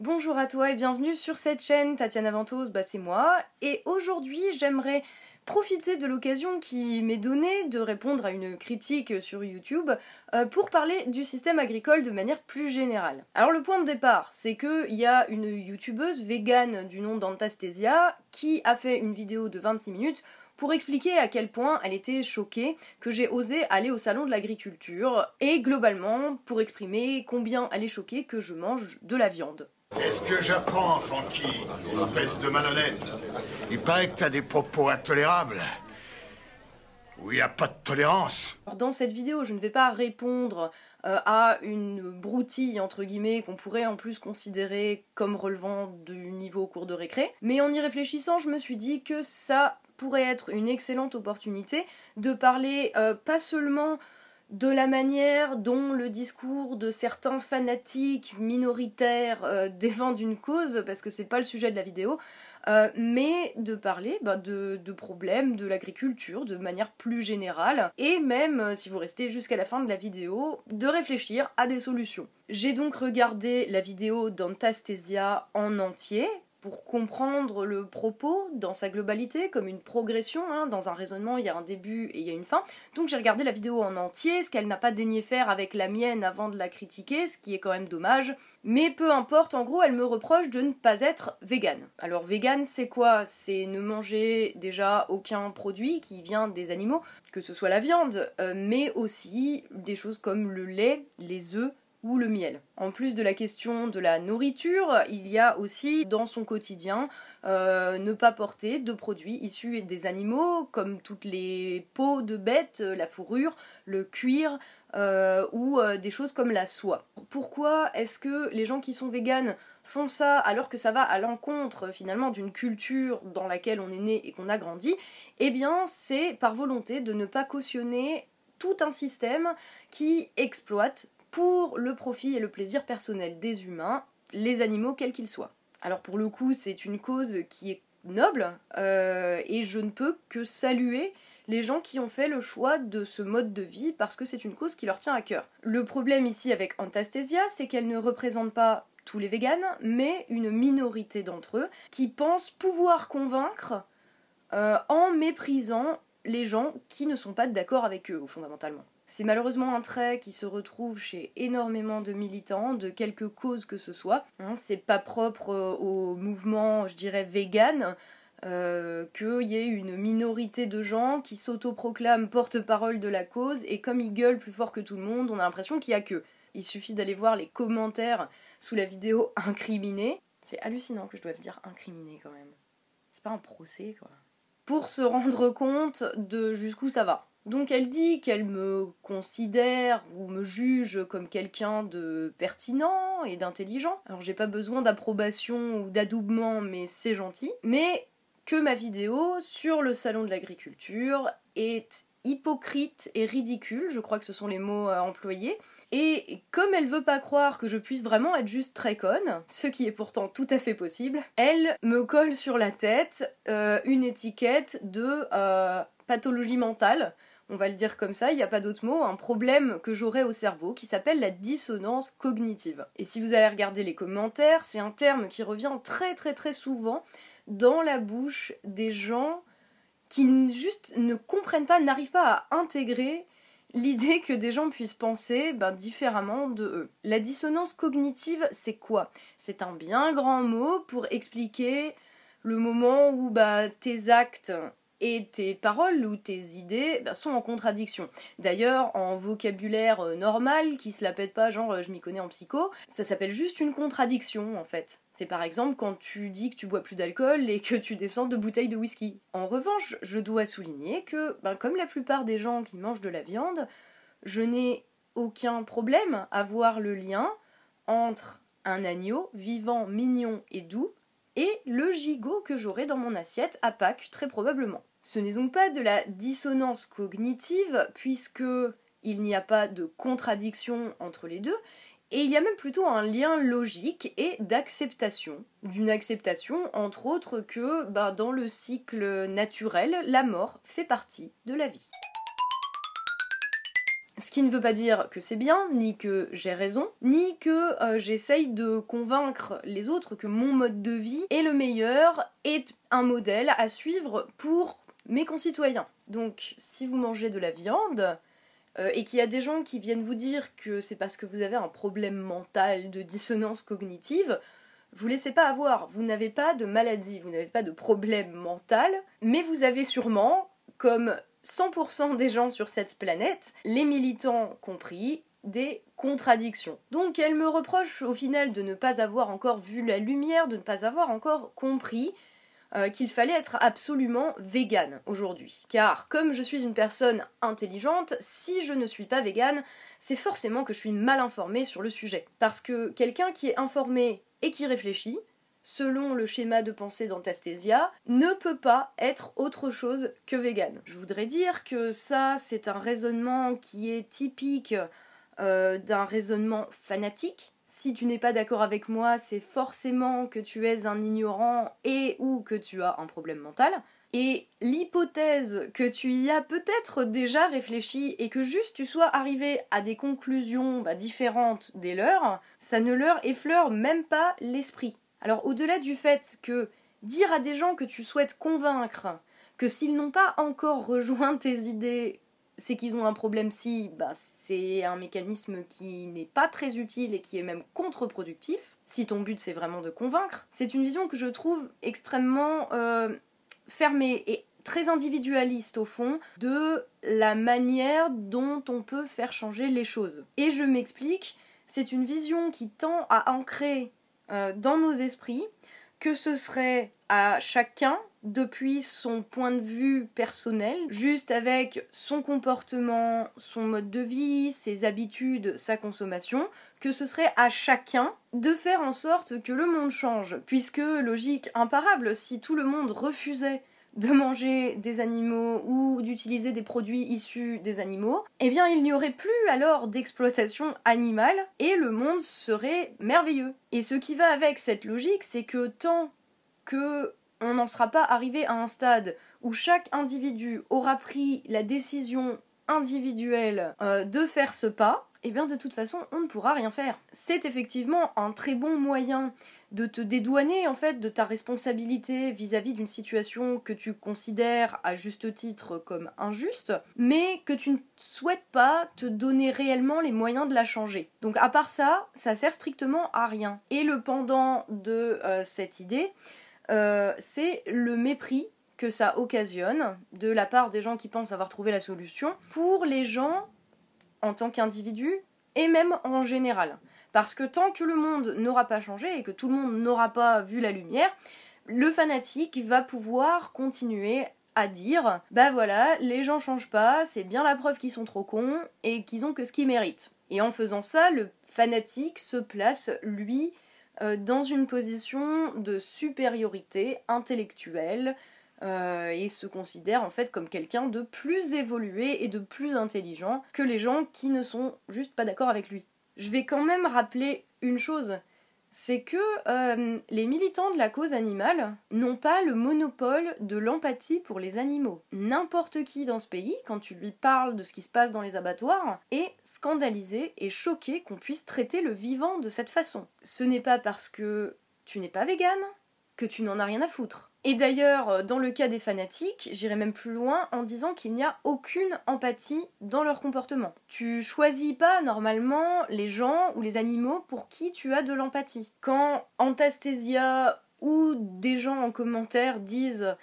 Bonjour à toi et bienvenue sur cette chaîne, Tatiana Ventos, bah c'est moi, et aujourd'hui j'aimerais profiter de l'occasion qui m'est donnée de répondre à une critique sur YouTube euh, pour parler du système agricole de manière plus générale. Alors le point de départ, c'est qu'il y a une youtubeuse végane du nom d'Antastasia qui a fait une vidéo de 26 minutes pour expliquer à quel point elle était choquée que j'ai osé aller au salon de l'agriculture et globalement pour exprimer combien elle est choquée que je mange de la viande. Qu'est-ce que j'apprends, Francky Espèce de malhonnête. Il paraît que t'as des propos intolérables. Où il n'y a pas de tolérance. Dans cette vidéo, je ne vais pas répondre euh, à une broutille, entre guillemets, qu'on pourrait en plus considérer comme relevant du niveau cours de récré. Mais en y réfléchissant, je me suis dit que ça pourrait être une excellente opportunité de parler euh, pas seulement de la manière dont le discours de certains fanatiques minoritaires euh, défendent une cause, parce que c'est pas le sujet de la vidéo, euh, mais de parler bah, de, problèmes de l'agriculture de manière plus générale, et même, euh, si vous restez jusqu'à la fin de la vidéo, de réfléchir à des solutions. J'ai donc regardé la vidéo d'Antastasia en entier, pour comprendre le propos dans sa globalité, comme une progression. Hein. Dans un raisonnement, il y a un début et il y a une fin. Donc j'ai regardé la vidéo en entier, ce qu'elle n'a pas daigné faire avec la mienne avant de la critiquer, ce qui est quand même dommage. Mais peu importe, en gros, elle me reproche de ne pas être végane. Alors vegan, c'est quoi? C'est ne manger déjà aucun produit qui vient des animaux, que ce soit la viande, euh, mais aussi des choses comme le lait, les œufs, ou le miel. En plus de la question de la nourriture, il y a aussi dans son quotidien euh, ne pas porter de produits issus des animaux comme toutes les peaux de bêtes, la fourrure, le cuir euh, ou euh, des choses comme la soie. Pourquoi est-ce que les gens qui sont véganes font ça alors que ça va à l'encontre finalement d'une culture dans laquelle on est né et qu'on a grandi? Eh bien c'est par volonté de ne pas cautionner tout un système qui exploite pour le profit et le plaisir personnel des humains, les animaux quels qu'ils soient. Alors pour le coup, c'est une cause qui est noble euh, et je ne peux que saluer les gens qui ont fait le choix de ce mode de vie parce que c'est une cause qui leur tient à cœur. Le problème ici avec Antastasia, c'est qu'elle ne représente pas tous les véganes, mais une minorité d'entre eux qui pensent pouvoir convaincre euh, en méprisant les gens qui ne sont pas d'accord avec eux, fondamentalement. C'est malheureusement un trait qui se retrouve chez énormément de militants, de quelque cause que ce soit. Hein, c'est pas propre euh, au mouvement, je dirais, vegan. Euh, qu'il y ait une minorité de gens qui s'autoproclament porte-parole de la cause et comme ils gueulent plus fort que tout le monde, on a l'impression qu'il y a que. Il suffit d'aller voir les commentaires sous la vidéo incriminée. C'est hallucinant que je doive dire incriminé quand même. C'est pas un procès quoi. Pour se rendre compte de jusqu'où ça va. Donc elle dit qu'elle me considère ou me juge comme quelqu'un de pertinent et d'intelligent. Alors j'ai pas besoin d'approbation ou d'adoubement, mais c'est gentil. Mais que ma vidéo sur le salon de l'agriculture est hypocrite et ridicule, je crois que ce sont les mots à employer. Et comme elle veut pas croire que je puisse vraiment être juste très conne, ce qui est pourtant tout à fait possible, elle me colle sur la tête euh, une étiquette de euh, pathologie mentale on va le dire comme ça, il n'y a pas d'autre mot, un problème que j'aurais au cerveau qui s'appelle la dissonance cognitive. Et si vous allez regarder les commentaires, c'est un terme qui revient très très très souvent dans la bouche des gens qui juste ne comprennent pas, n'arrivent pas à intégrer l'idée que des gens puissent penser ben, différemment de eux. La dissonance cognitive, c'est quoi? C'est un bien grand mot pour expliquer le moment où bah, tes actes et tes paroles ou tes idées bah, sont en contradiction. D'ailleurs, en vocabulaire euh, normal, qui se la pète pas, genre euh, je m'y connais en psycho, ça s'appelle juste une contradiction en fait. C'est par exemple quand tu dis que tu bois plus d'alcool et que tu descends de bouteilles de whisky. En revanche, je dois souligner que, ben, comme la plupart des gens qui mangent de la viande, je n'ai aucun problème à voir le lien entre un agneau vivant, mignon et doux et le gigot que j'aurai dans mon assiette à Pâques très probablement. Ce n'est donc pas de la dissonance cognitive, puisque il n'y a pas de contradiction entre les deux, et il y a même plutôt un lien logique et d'acceptation. D'une acceptation, entre autres, que bah, dans le cycle naturel, la mort fait partie de la vie. Ce qui ne veut pas dire que c'est bien, ni que j'ai raison, ni que euh, j'essaye de convaincre les autres que mon mode de vie est le meilleur, est un modèle à suivre pour mes concitoyens. Donc si vous mangez de la viande, euh, et qu'il y a des gens qui viennent vous dire que c'est parce que vous avez un problème mental de dissonance cognitive, vous laissez pas avoir. Vous n'avez pas de maladie, vous n'avez pas de problème mental, mais vous avez sûrement, comme 100% des gens sur cette planète, les militants compris, des contradictions. Donc elle me reproche au final de ne pas avoir encore vu la lumière, de ne pas avoir encore compris euh, qu'il fallait être absolument vegan aujourd'hui. Car comme je suis une personne intelligente, si je ne suis pas vegan, c'est forcément que je suis mal informée sur le sujet. Parce que quelqu'un qui est informé et qui réfléchit, selon le schéma de pensée d'Antastasia, ne peut pas être autre chose que vegan. Je voudrais dire que ça, c'est un raisonnement qui est typique euh, d'un raisonnement fanatique. Si tu n'es pas d'accord avec moi, c'est forcément que tu es un ignorant et ou que tu as un problème mental. Et l'hypothèse que tu y as peut-être déjà réfléchi et que juste tu sois arrivé à des conclusions bah, différentes des leurs, ça ne leur effleure même pas l'esprit. Alors au-delà du fait que dire à des gens que tu souhaites convaincre que s'ils n'ont pas encore rejoint tes idées, c'est qu'ils ont un problème si, bah, c'est un mécanisme qui n'est pas très utile et qui est même contre-productif. Si ton but c'est vraiment de convaincre, c'est une vision que je trouve extrêmement euh, fermée et très individualiste au fond de la manière dont on peut faire changer les choses. Et je m'explique, c'est une vision qui tend à ancrer euh, dans nos esprits que ce serait à chacun, depuis son point de vue personnel, juste avec son comportement, son mode de vie, ses habitudes, sa consommation, que ce serait à chacun de faire en sorte que le monde change. Puisque, logique imparable, si tout le monde refusait de manger des animaux ou d'utiliser des produits issus des animaux, eh bien il n'y aurait plus alors d'exploitation animale et le monde serait merveilleux. Et ce qui va avec cette logique, c'est que tant que on n'en sera pas arrivé à un stade où chaque individu aura pris la décision individuelle euh, de faire ce pas, eh bien de toute façon on ne pourra rien faire. C'est effectivement un très bon moyen de te dédouaner en fait de ta responsabilité vis-à-vis d'une situation que tu considères à juste titre comme injuste, mais que tu ne souhaites pas te donner réellement les moyens de la changer. Donc à part ça, ça sert strictement à rien. Et le pendant de euh, cette idée, euh, c'est le mépris que ça occasionne de la part des gens qui pensent avoir trouvé la solution pour les gens en tant qu'individus et même en général. Parce que tant que le monde n'aura pas changé et que tout le monde n'aura pas vu la lumière, le fanatique va pouvoir continuer à dire bah voilà, les gens changent pas, c'est bien la preuve qu'ils sont trop cons et qu'ils ont que ce qu'ils méritent. Et en faisant ça, le fanatique se place, lui, euh, dans une position de supériorité intellectuelle euh, et se considère en fait comme quelqu'un de plus évolué et de plus intelligent que les gens qui ne sont juste pas d'accord avec lui je vais quand même rappeler une chose. C'est que euh, les militants de la cause animale n'ont pas le monopole de l'empathie pour les animaux. N'importe qui dans ce pays, quand tu lui parles de ce qui se passe dans les abattoirs, est scandalisé et choqué qu'on puisse traiter le vivant de cette façon. Ce n'est pas parce que tu n'es pas végane que tu n'en as rien à foutre. Et d'ailleurs, euh, dans le cas des fanatiques, j'irai même plus loin en disant qu'il n'y a aucune empathie dans leur comportement. Tu choisis pas normalement les gens ou les animaux pour qui tu as de l'empathie. Quand Antasthesia ou des gens en commentaire disent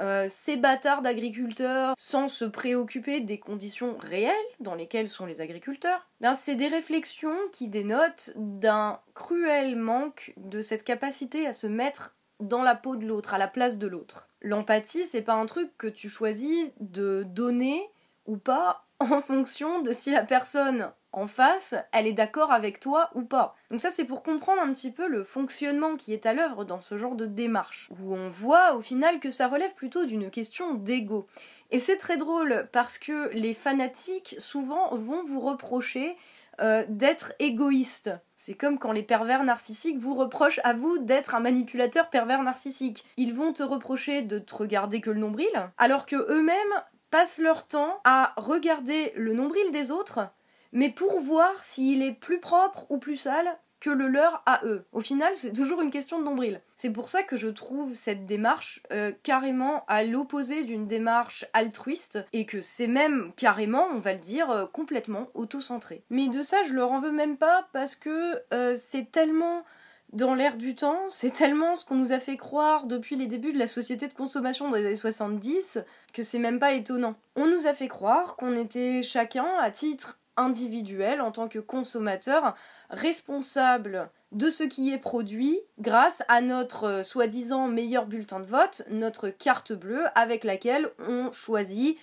euh, ces bâtards d'agriculteurs sans se préoccuper des conditions réelles dans lesquelles sont les agriculteurs, ben c'est des réflexions qui dénotent d'un cruel manque de cette capacité à se mettre dans la peau de l'autre, à la place de l'autre. L'empathie, c'est pas un truc que tu choisis de donner ou pas en fonction de si la personne en face, elle est d'accord avec toi ou pas. Donc ça c'est pour comprendre un petit peu le fonctionnement qui est à l'œuvre dans ce genre de démarche, où on voit au final que ça relève plutôt d'une question d'ego. Et c'est très drôle parce que les fanatiques souvent vont vous reprocher euh, d'être égoïste. C'est comme quand les pervers narcissiques vous reprochent à vous d'être un manipulateur pervers narcissique. Ils vont te reprocher de te regarder que le nombril, alors que eux-mêmes passent leur temps à regarder le nombril des autres mais pour voir s'il est plus propre ou plus sale le leur à eux. Au final, c'est toujours une question de nombril. C'est pour ça que je trouve cette démarche euh, carrément à l'opposé d'une démarche altruiste et que c'est même carrément, on va le dire, euh, complètement auto-centré. Mais de ça, je leur en veux même pas parce que euh, c'est tellement dans l'air du temps, c'est tellement ce qu'on nous a fait croire depuis les débuts de la société de consommation dans les années 70 que c'est même pas étonnant. On nous a fait croire qu'on était chacun, à titre individuel, en tant que consommateur, responsable de ce qui est produit grâce à notre euh, soi-disant meilleur bulletin de vote, notre carte bleue avec laquelle on choisit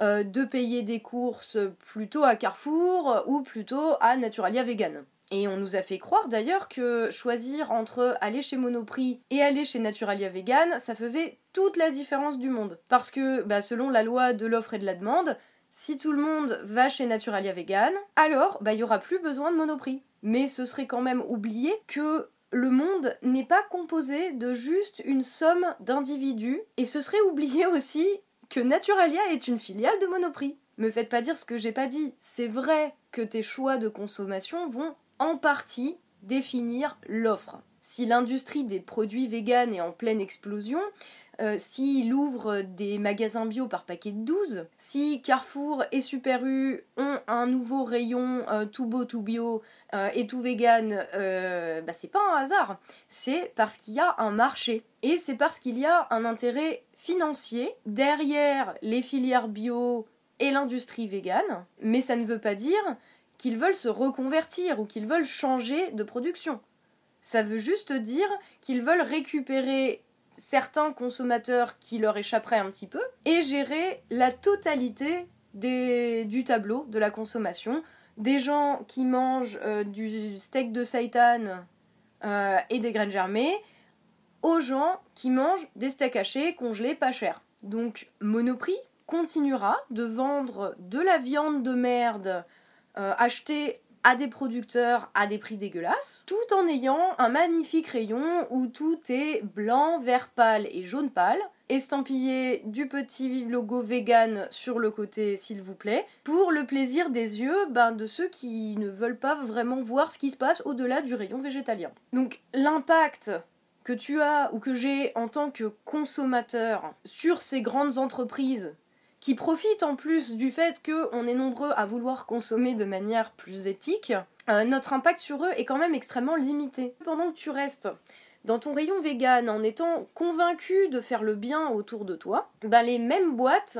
euh, de payer des courses plutôt à Carrefour ou plutôt à Naturalia Vegan. Et on nous a fait croire d'ailleurs que choisir entre aller chez Monoprix et aller chez Naturalia Vegan, ça faisait toute la différence du monde. Parce que, bah, selon la loi de l'offre et de la demande, si tout le monde va chez Naturalia Vegan, alors bah, il n'y aura plus besoin de Monoprix. Mais ce serait quand même oublier que le monde n'est pas composé de juste une somme d'individus, et ce serait oublier aussi que Naturalia est une filiale de Monoprix. Me faites pas dire ce que j'ai pas dit. C'est vrai que tes choix de consommation vont en partie définir l'offre. Si l'industrie des produits véganes est en pleine explosion, euh, s'il ouvre des magasins bio par paquet de 12, si Carrefour et Super U ont un nouveau rayon euh, tout beau, tout bio euh, et tout vegan, bah c'est pas un hasard. C'est parce qu'il y a un marché. Et c'est parce qu'il y a un intérêt financier derrière les filières bio et l'industrie végane. Mais ça ne veut pas dire qu'ils veulent se reconvertir ou qu'ils veulent changer de production. Ça veut juste dire qu'ils veulent récupérer certains consommateurs qui leur échapperaient un petit peu et gérer la totalité du tableau de la consommation. Des gens qui mangent euh, du steak de seitan euh, et des graines germées aux gens qui mangent des steaks hachés congelés pas chers. Donc Monoprix continuera de vendre de la viande de merde euh, achetée à des producteurs à des prix dégueulasses, tout en ayant un magnifique rayon où tout est blanc, vert pâle et jaune pâle, estampillé du petit logo vegan sur le côté s'il vous plaît, pour le plaisir des yeux ben, de ceux qui ne veulent pas vraiment voir ce qui se passe au-delà du rayon végétalien. Donc l'impact que tu as ou que j'ai en tant que consommateur sur ces grandes entreprises qui profitent en plus du fait qu'on est nombreux à vouloir consommer de manière plus éthique, euh, notre impact sur eux est quand même extrêmement limité. Pendant que tu restes dans ton rayon vegan en étant convaincu de faire le bien autour de toi, bah les mêmes boîtes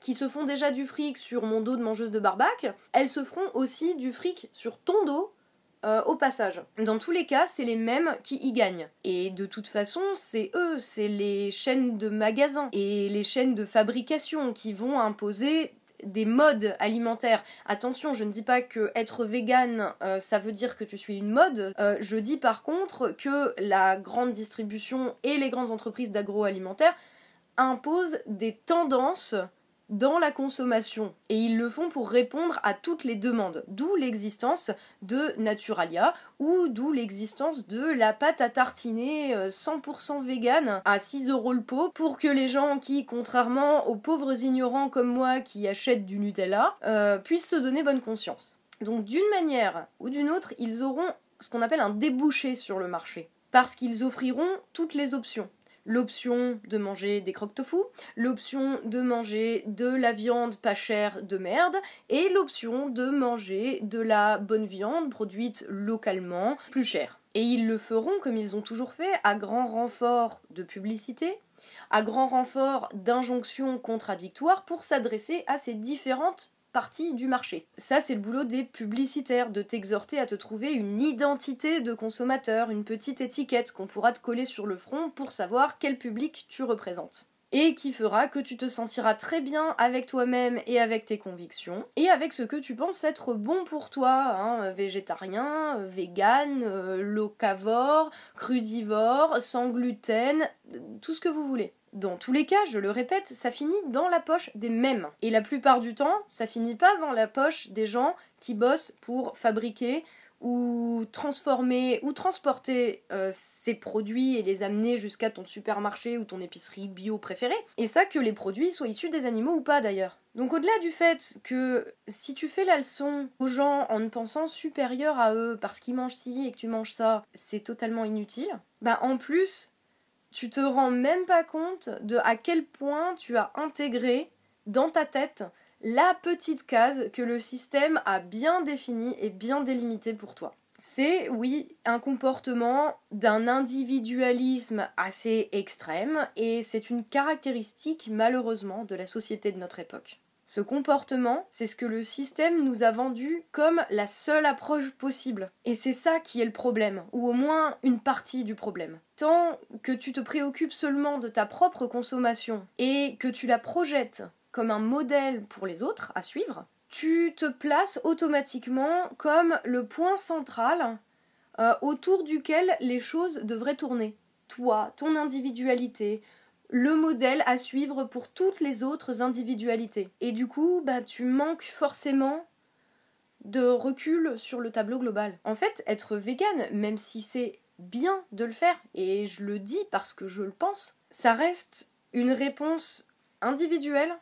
qui se font déjà du fric sur mon dos de mangeuse de barbac, elles se feront aussi du fric sur ton dos euh, au passage. Dans tous les cas, c'est les mêmes qui y gagnent. Et de toute façon, c'est eux, c'est les chaînes de magasins et les chaînes de fabrication qui vont imposer des modes alimentaires. Attention, je ne dis pas que être vegan, euh, ça veut dire que tu suis une mode. Euh, je dis par contre que la grande distribution et les grandes entreprises d'agroalimentaire imposent des tendances dans la consommation. Et ils le font pour répondre à toutes les demandes, d'où l'existence de Naturalia ou d'où l'existence de la pâte à tartiner 100% euh, vegan à 6 euros le pot. Pour que les gens qui, contrairement aux pauvres ignorants comme moi qui achètent du Nutella, euh, puissent se donner bonne conscience. Donc d'une manière ou d'une autre, ils auront ce qu'on appelle un débouché sur le marché. Parce qu'ils offriront toutes les options l'option de manger des croque-tofu, l'option de manger de la viande pas chère de merde et l'option de manger de la bonne viande produite localement plus chère. Et ils le feront comme ils ont toujours fait à grand renfort de publicité, à grand renfort d'injonctions contradictoires pour s'adresser à ces différentes partie du marché. Ça, c'est le boulot des publicitaires, de t'exhorter à te trouver une identité de consommateur, une petite étiquette qu'on pourra te coller sur le front pour savoir quel public tu représentes. Et qui fera que tu te sentiras très bien avec toi-même et avec tes convictions, et avec ce que tu penses être bon pour toi, hein, végétarien, vegan, euh, locavore, crudivore, sans gluten, tout ce que vous voulez. Dans tous les cas, je le répète, ça finit dans la poche des mêmes. Et la plupart du temps, ça finit pas dans la poche des gens qui bossent pour fabriquer ou transformer ou transporter euh, ces produits et les amener jusqu'à ton supermarché ou ton épicerie bio préférée. Et ça que les produits soient issus des animaux ou pas d'ailleurs. Donc au-delà du fait que si tu fais la leçon aux gens en ne pensant supérieur à eux parce qu'ils mangent ci et que tu manges ça, c'est totalement inutile. Bah en plus, tu te rends même pas compte de à quel point tu as intégré dans ta tête la petite case que le système a bien définie et bien délimitée pour toi. C'est, oui, un comportement d'un individualisme assez extrême et c'est une caractéristique malheureusement de la société de notre époque. Ce comportement, c'est ce que le système nous a vendu comme la seule approche possible. Et c'est ça qui est le problème, ou au moins une partie du problème. Tant que tu te préoccupes seulement de ta propre consommation et que tu la projettes comme un modèle pour les autres à suivre, tu te places automatiquement comme le point central euh, autour duquel les choses devraient tourner. Toi, ton individualité, le modèle à suivre pour toutes les autres individualités. Et du coup, bah, tu manques forcément de recul sur le tableau global. En fait, être vegan, même si c'est bien de le faire, et je le dis parce que je le pense, ça reste une réponse individuelle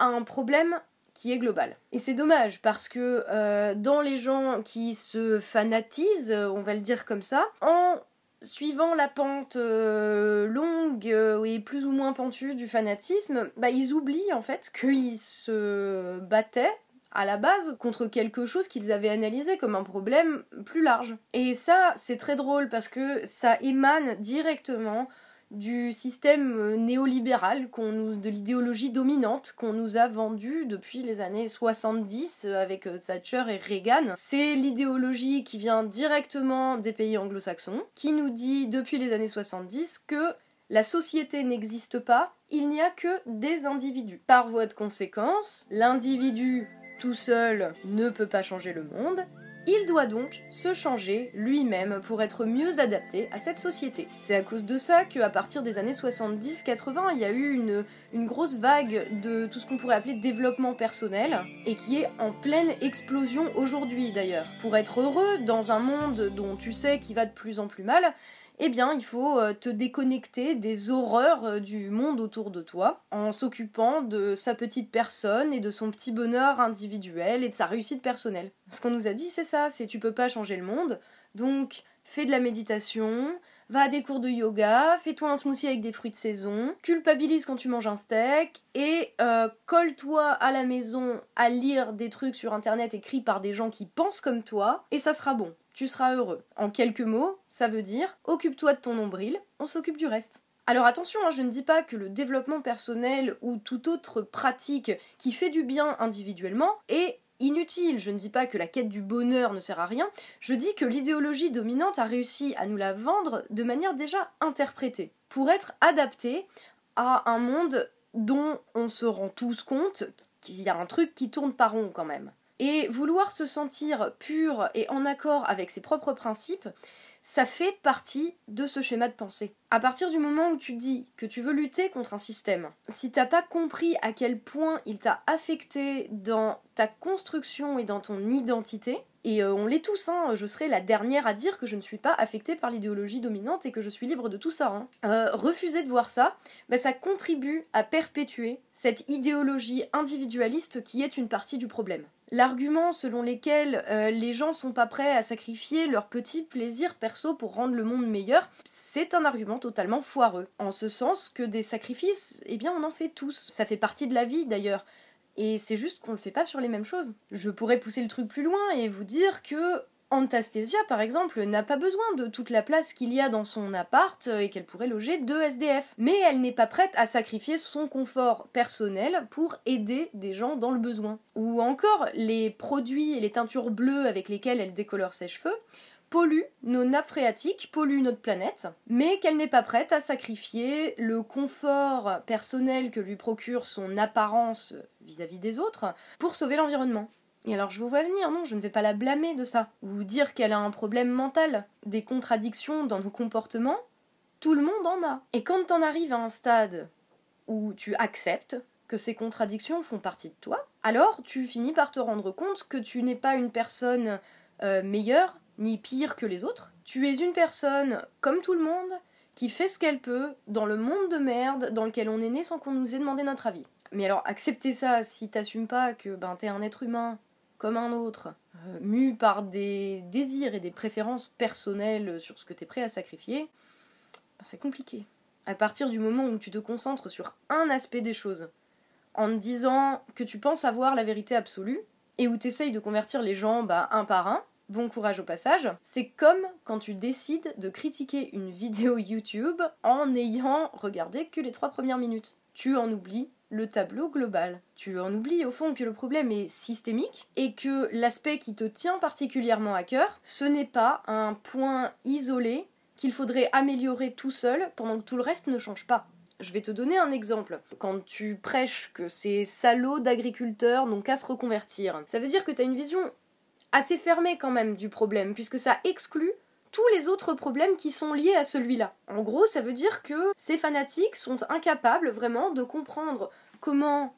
un problème qui est global. Et c'est dommage parce que euh, dans les gens qui se fanatisent, on va le dire comme ça, en suivant la pente euh, longue euh, et plus ou moins pentue du fanatisme, bah, ils oublient en fait qu'ils se battaient à la base contre quelque chose qu'ils avaient analysé comme un problème plus large. Et ça, c'est très drôle parce que ça émane directement du système euh, néolibéral, qu'on nous, de l'idéologie dominante qu'on nous a vendue depuis les années 70 euh, avec euh, Thatcher et Reagan. C'est l'idéologie qui vient directement des pays anglo-saxons, qui nous dit depuis les années 70 que la société n'existe pas, il n'y a que des individus. Par voie de conséquence, l'individu tout seul ne peut pas changer le monde, il doit donc se changer lui-même pour être mieux adapté à cette société. C'est à cause de ça qu'à partir des années 70-80, il y a eu une, grosse vague de tout ce qu'on pourrait appeler développement personnel et qui est en pleine explosion aujourd'hui d'ailleurs. Pour être heureux dans un monde dont tu sais qu'il va de plus en plus mal, eh bien, il faut euh, te déconnecter des horreurs euh, du monde autour de toi en s'occupant de sa petite personne et de son petit bonheur individuel et de sa réussite personnelle. Ce qu'on nous a dit, c'est ça, c'est tu peux pas changer le monde, donc fais de la méditation, va à des cours de yoga, fais-toi un smoothie avec des fruits de saison, culpabilise quand tu manges un steak et euh, colle-toi à la maison à lire des trucs sur internet écrits par des gens qui pensent comme toi et ça sera bon tu seras heureux. En quelques mots, ça veut dire occupe-toi de ton nombril, on s'occupe du reste. Alors attention, hein, je ne dis pas que le développement personnel ou toute autre pratique qui fait du bien individuellement est inutile. Je ne dis pas que la quête du bonheur ne sert à rien, je dis que l'idéologie dominante a réussi à nous la vendre de manière déjà interprétée, pour être adaptée à un monde dont on se rend tous compte qu'il y a un truc qui tourne pas rond quand même. Et vouloir se sentir pur et en accord avec ses propres principes, ça fait partie de ce schéma de pensée. À partir du moment où tu dis que tu veux lutter contre un système, si t'as pas compris à quel point il t'a affecté dans ta construction et dans ton identité, et euh, on l'est tous, hein, je serai la dernière à dire que je ne suis pas affectée par l'idéologie dominante et que je suis libre de tout ça. Hein. Euh, refuser de voir ça, bah, ça contribue à perpétuer cette idéologie individualiste qui est une partie du problème. L'argument selon lequel euh, les gens sont pas prêts à sacrifier leurs petits plaisirs perso pour rendre le monde meilleur, c'est un argument totalement foireux. En ce sens que des sacrifices, eh bien on en fait tous. Ça fait partie de la vie d'ailleurs. Et c'est juste qu'on le fait pas sur les mêmes choses. Je pourrais pousser le truc plus loin et vous dire que Anastasia, par exemple, n'a pas besoin de toute la place qu'il y a dans son appart et qu'elle pourrait loger deux SDF. Mais elle n'est pas prête à sacrifier son confort personnel pour aider des gens dans le besoin. Ou encore, les produits et les teintures bleues avec lesquelles elle décolore ses cheveux polluent nos nappes phréatiques, polluent notre planète, mais qu'elle n'est pas prête à sacrifier le confort personnel que lui procure son apparence vis à -vis des autres pour sauver l'environnement. Et alors je vous vois venir, non, je ne vais pas la blâmer de ça. Ou dire qu'elle a un problème mental, des contradictions dans nos comportements, tout le monde en a. Et quand t'en arrives à un stade où tu acceptes que ces contradictions font partie de toi, alors tu finis par te rendre compte que tu n'es pas une personne euh, meilleure ni pire que les autres. Tu es une personne comme tout le monde qui fait ce qu'elle peut dans le monde de merde dans lequel on est né sans qu'on nous ait demandé notre avis. Mais alors, accepter ça si t'assumes pas que ben, t'es un être humain comme un autre, euh, mu par des désirs et des préférences personnelles sur ce que t'es prêt à sacrifier, ben, c'est compliqué. À partir du moment où tu te concentres sur un aspect des choses, en te disant que tu penses avoir la vérité absolue, et où t'essayes de convertir les gens ben, un par un, bon courage au passage, c'est comme quand tu décides de critiquer une vidéo YouTube en n'ayant regardé que les trois premières minutes. Tu en oublies le tableau global. Tu en oublies au fond que le problème est systémique et que l'aspect qui te tient particulièrement à cœur, ce n'est pas un point isolé qu'il faudrait améliorer tout seul pendant que tout le reste ne change pas. Je vais te donner un exemple. Quand tu prêches que ces salauds d'agriculteurs n'ont qu'à se reconvertir, ça veut dire que tu as une vision assez fermée quand même du problème, puisque ça exclut tous les autres problèmes qui sont liés à celui-là. En gros, ça veut dire que ces fanatiques sont incapables vraiment de comprendre comment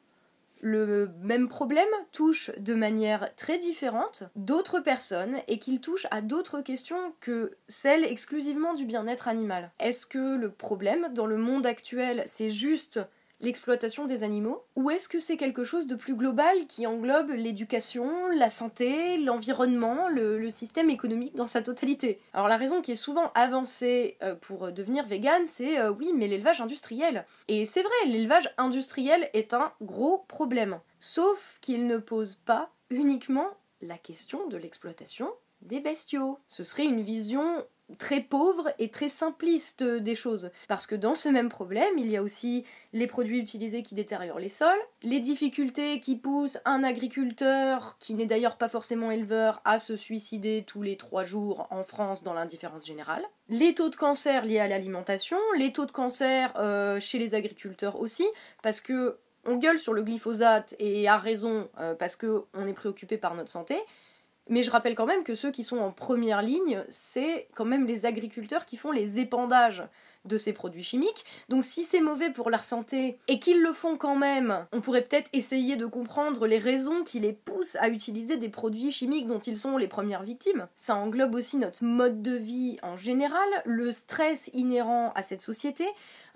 le même problème touche de manière très différente d'autres personnes et qu'il touche à d'autres questions que celles exclusivement du bien-être animal. Est-ce que le problème dans le monde actuel, c'est juste l'exploitation des animaux Ou est-ce que c'est quelque chose de plus global qui englobe l'éducation, la santé, l'environnement, le, système économique dans sa totalité? Alors la raison qui est souvent avancée euh, pour devenir vegan, c'est euh, oui, mais l'élevage industriel. Et c'est vrai, l'élevage industriel est un gros problème. Sauf qu'il ne pose pas uniquement la question de l'exploitation des bestiaux. Ce serait une vision très pauvre et très simpliste des choses. Parce que dans ce même problème, il y a aussi les produits utilisés qui détériorent les sols, les difficultés qui poussent un agriculteur, qui n'est d'ailleurs pas forcément éleveur, à se suicider tous les trois jours en France dans l'indifférence générale, les taux de cancer liés à l'alimentation, les taux de cancer euh, chez les agriculteurs aussi, parce que on gueule sur le glyphosate et a raison euh, parce que on est préoccupé par notre santé, mais je rappelle quand même que ceux qui sont en première ligne, c'est quand même les agriculteurs qui font les épandages de ces produits chimiques. Donc si c'est mauvais pour leur santé et qu'ils le font quand même, on pourrait peut-être essayer de comprendre les raisons qui les poussent à utiliser des produits chimiques dont ils sont les premières victimes. Ça englobe aussi notre mode de vie en général, le stress inhérent à cette société,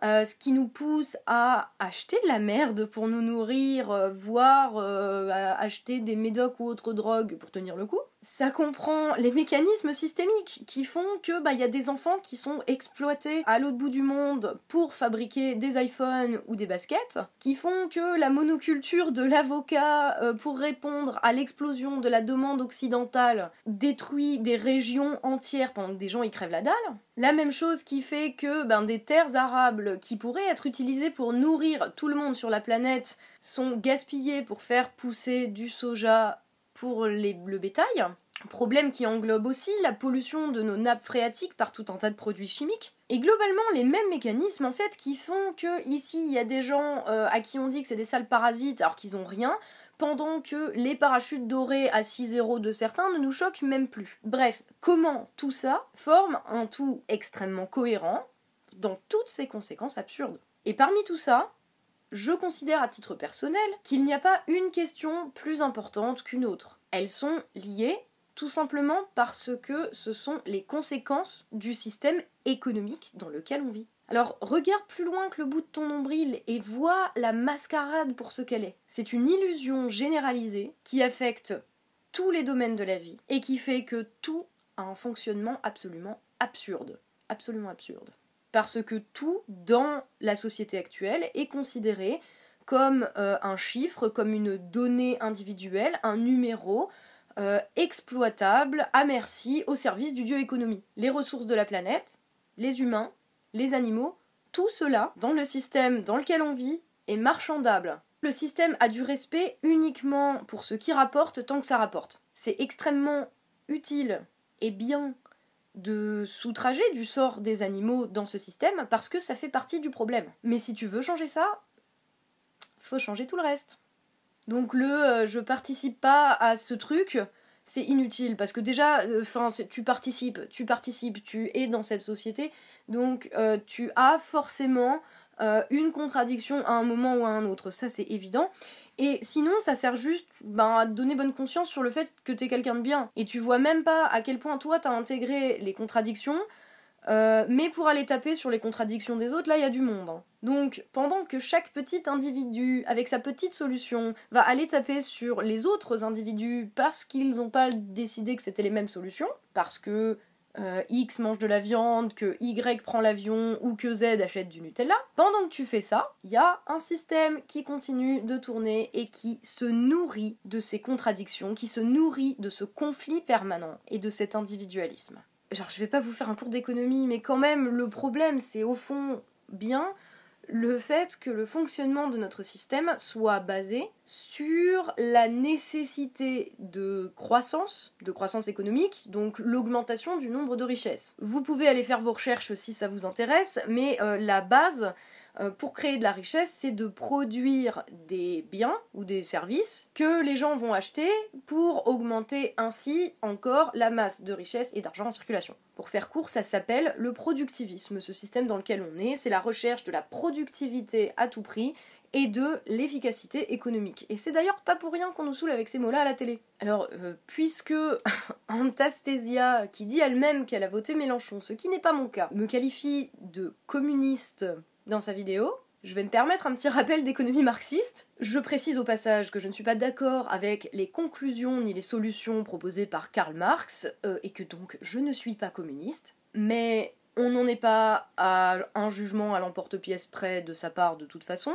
euh, ce qui nous pousse à acheter de la merde pour nous nourrir, euh, voire euh, à acheter des médocs ou autres drogues pour tenir le coup. Ça comprend les mécanismes systémiques qui font que bah y a des enfants qui sont exploités à l'autre bout du monde pour fabriquer des iPhones ou des baskets, qui font que la monoculture de l'avocat pour répondre à l'explosion de la demande occidentale détruit des régions entières pendant que des gens y crèvent la dalle. La même chose qui fait que ben, des terres arables qui pourraient être utilisées pour nourrir tout le monde sur la planète sont gaspillées pour faire pousser du soja pour le bétail. Problème qui englobe aussi la pollution de nos nappes phréatiques par tout un tas de produits chimiques. Et globalement, les mêmes mécanismes en fait qui font que ici il y a des gens euh, à qui on dit que c'est des sales parasites alors qu'ils ont rien, pendant que les parachutes dorés à 6-0 de certains ne nous choquent même plus. Bref, comment tout ça forme un tout extrêmement cohérent dans toutes ses conséquences absurdes. Et parmi tout ça, je considère à titre personnel qu'il n'y a pas une question plus importante qu'une autre. Elles sont liées tout simplement parce que ce sont les conséquences du système économique dans lequel on vit. Alors regarde plus loin que le bout de ton nombril et vois la mascarade pour ce qu'elle est. C'est une illusion généralisée qui affecte tous les domaines de la vie et qui fait que tout a un fonctionnement absolument absurde. Absolument absurde. Parce que tout dans la société actuelle est considéré comme euh, un chiffre, comme une donnée individuelle, un numéro, euh, exploitable à merci au service du dieu économie. Les ressources de la planète, les humains, les animaux, tout cela, dans le système dans lequel on vit, est marchandable. Le système a du respect uniquement pour ce qui rapporte tant que ça rapporte. C'est extrêmement utile et bien de soutrager du sort des animaux dans ce système parce que ça fait partie du problème. Mais si tu veux changer ça, faut changer tout le reste. Donc le euh, je participe pas à ce truc, c'est inutile parce que déjà, euh, enfin, tu participes, tu participes, tu es dans cette société, donc euh, tu as forcément une contradiction à un moment ou à un autre, ça c'est évident. Et sinon, ça sert juste ben, à te donner bonne conscience sur le fait que t'es quelqu'un de bien. Et tu vois même pas à quel point toi t'as intégré les contradictions, euh, mais pour aller taper sur les contradictions des autres, là il y a du monde. hein. Donc pendant que chaque petit individu, avec sa petite solution, va aller taper sur les autres individus parce qu'ils n'ont pas décidé que c'était les mêmes solutions, parce que euh, X mange de la viande, que Y prend l'avion ou que Z achète du Nutella, pendant que tu fais ça, il y a un système qui continue de tourner et qui se nourrit de ces contradictions, qui se nourrit de ce conflit permanent et de cet individualisme. Genre, je vais pas vous faire un cours d'économie, mais quand même, le problème, c'est au fond bien le fait que le fonctionnement de notre système soit basé sur la nécessité de croissance, de croissance économique, donc l'augmentation du nombre de richesses. Vous pouvez aller faire vos recherches si ça vous intéresse, mais euh, la base euh, pour créer de la richesse, c'est de produire des biens ou des services que les gens vont acheter pour augmenter ainsi encore la masse de richesse et d'argent en circulation. Pour faire court, ça s'appelle le productivisme, ce système dans lequel on est, c'est la recherche de la productivité à tout prix et de l'efficacité économique. Et c'est d'ailleurs pas pour rien qu'on nous saoule avec ces mots-là à la télé. Alors, euh, puisque Antastasia, qui dit elle-même qu'elle a voté Mélenchon, ce qui n'est pas mon cas, me qualifie de communiste dans sa vidéo, je vais me permettre un petit rappel d'économie marxiste. Je précise au passage que je ne suis pas d'accord avec les conclusions ni les solutions proposées par Karl Marx, euh, et que donc je ne suis pas communiste, mais on n'en est pas à un jugement à l'emporte-pièce près de sa part de toute façon.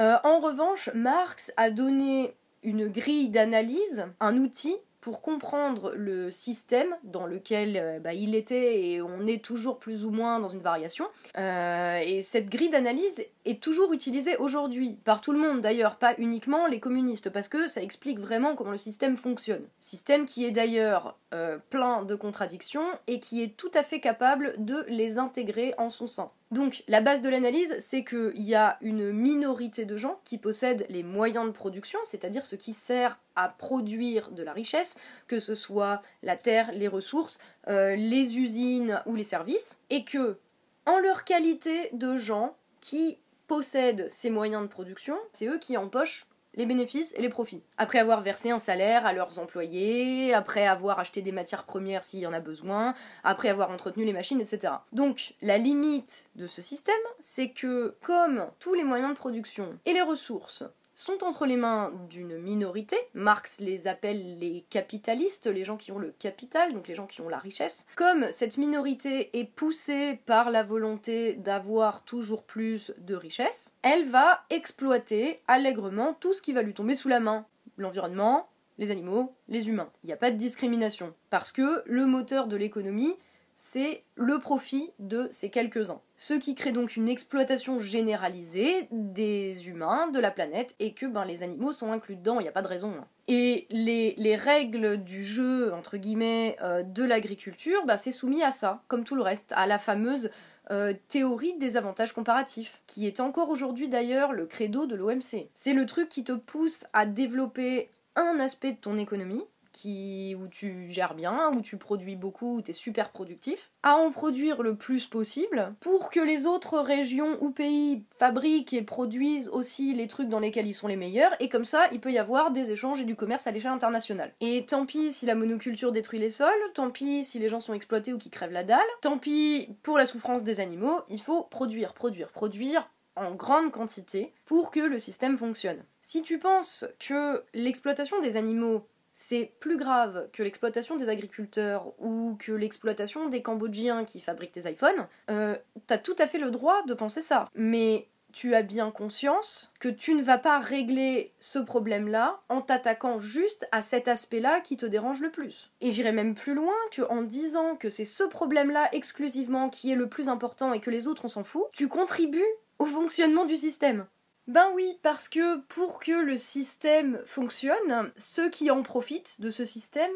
Euh, en revanche, Marx a donné une grille d'analyse, un outil pour comprendre le système dans lequel euh, bah, il était et on est toujours plus ou moins dans une variation. Euh, et cette grille d'analyse est toujours utilisée aujourd'hui par tout le monde d'ailleurs, pas uniquement les communistes, parce que ça explique vraiment comment le système fonctionne. Système qui est d'ailleurs euh, plein de contradictions et qui est tout à fait capable de les intégrer en son sein. Donc la base de l'analyse, c'est qu'il y a une minorité de gens qui possèdent les moyens de production, c'est-à-dire ce qui sert à produire de la richesse, que ce soit la terre, les ressources, euh, les usines ou les services, et que, en leur qualité de gens qui possèdent ces moyens de production, c'est eux qui empochent les bénéfices et les profits. Après avoir versé un salaire à leurs employés, après avoir acheté des matières premières s'il y en a besoin, après avoir entretenu les machines, etc. Donc la limite de ce système, c'est que comme tous les moyens de production et les ressources sont entre les mains d'une minorité. Marx les appelle les capitalistes, les gens qui ont le capital, donc les gens qui ont la richesse. Comme cette minorité est poussée par la volonté d'avoir toujours plus de richesse, elle va exploiter allègrement tout ce qui va lui tomber sous la main. L'environnement, les animaux, les humains. Il n'y a pas de discrimination. Parce que le moteur de l'économie, c'est le profit de ces quelques-uns. Ce qui crée donc une exploitation généralisée des humains, de la planète, et que ben, les animaux sont inclus dedans, il n'y a pas de raison. hein. Et les, les règles du jeu, entre guillemets, euh, de l'agriculture, ben, c'est soumis à ça, comme tout le reste, à la fameuse euh, théorie des avantages comparatifs, qui est encore aujourd'hui d'ailleurs le credo de l'OMC. C'est le truc qui te pousse à développer un aspect de ton économie, qui, où tu gères bien, où tu produis beaucoup, où tu es super productif, à en produire le plus possible pour que les autres régions ou pays fabriquent et produisent aussi les trucs dans lesquels ils sont les meilleurs, et comme ça, il peut y avoir des échanges et du commerce à l'échelle internationale. Et tant pis si la monoculture détruit les sols, tant pis si les gens sont exploités ou qui crèvent la dalle, tant pis pour la souffrance des animaux, il faut produire, produire, produire en grande quantité pour que le système fonctionne. Si tu penses que l'exploitation des animaux c'est plus grave que l'exploitation des agriculteurs ou que l'exploitation des Cambodgiens qui fabriquent tes iPhones, euh, t'as tout à fait le droit de penser ça. Mais tu as bien conscience que tu ne vas pas régler ce problème-là en t'attaquant juste à cet aspect-là qui te dérange le plus. Et j'irai même plus loin que en disant que c'est ce problème-là exclusivement qui est le plus important et que les autres on s'en fout, tu contribues au fonctionnement du système. Ben oui, parce que pour que le système fonctionne, ceux qui en profitent de ce système,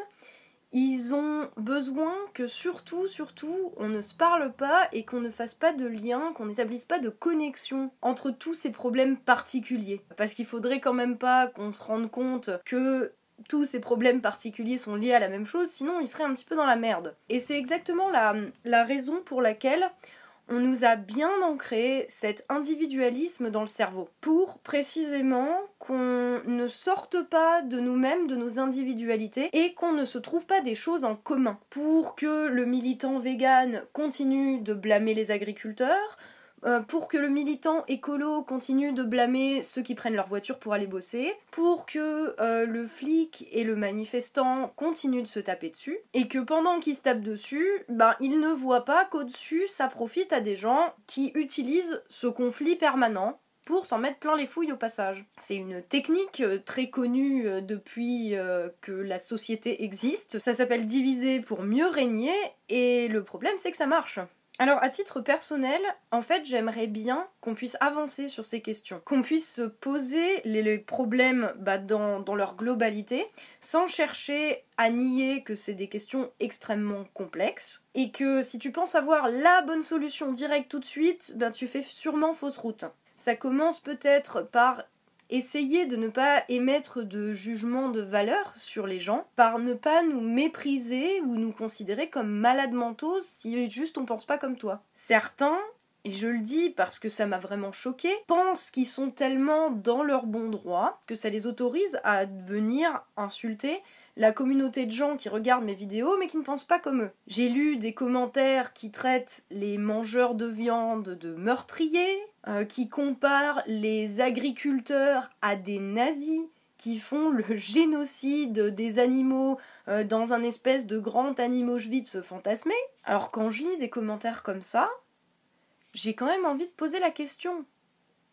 ils ont besoin que surtout, surtout, on ne se parle pas et qu'on ne fasse pas de lien, qu'on n'établisse pas de connexion entre tous ces problèmes particuliers. Parce qu'il faudrait quand même pas qu'on se rende compte que tous ces problèmes particuliers sont liés à la même chose, sinon ils seraient un petit peu dans la merde. Et c'est exactement la, la raison pour laquelle on nous a bien ancré cet individualisme dans le cerveau pour précisément qu'on ne sorte pas de nous-mêmes, de nos individualités et qu'on ne se trouve pas des choses en commun. Pour que le militant vegan continue de blâmer les agriculteurs, euh, pour que le militant écolo continue de blâmer ceux qui prennent leur voiture pour aller bosser, pour que euh, le flic et le manifestant continuent de se taper dessus, et que pendant qu'ils se tapent dessus, ben ils ne voient pas qu'au-dessus ça profite à des gens qui utilisent ce conflit permanent pour s'en mettre plein les fouilles au passage. C'est une technique euh, très connue depuis que la société existe. Ça s'appelle diviser pour mieux régner et le problème c'est que ça marche. Alors, à titre personnel, en fait, j'aimerais bien qu'on puisse avancer sur ces questions, qu'on puisse se poser les, problèmes bah, dans, leur globalité, sans chercher à nier que c'est des questions extrêmement complexes, et que si tu penses avoir la bonne solution directe tout de suite, ben, tu fais sûrement fausse route. Ça commence peut-être par essayer de ne pas émettre de jugement de valeur sur les gens, par ne pas nous mépriser ou nous considérer comme malades mentaux si juste on pense pas comme toi. Certains et je le dis parce que ça m'a vraiment choqué, pensent qu'ils sont tellement dans leur bon droit que ça les autorise à venir insulter la communauté de gens qui regardent mes vidéos mais qui ne pensent pas comme eux. J'ai lu des commentaires qui traitent les mangeurs de viande de meurtriers, euh, qui comparent les agriculteurs à des nazis qui font le génocide des animaux euh, dans un espèce de grand animaux se fantasmer. Alors quand je lis des commentaires comme ça, j'ai quand même envie de poser la question.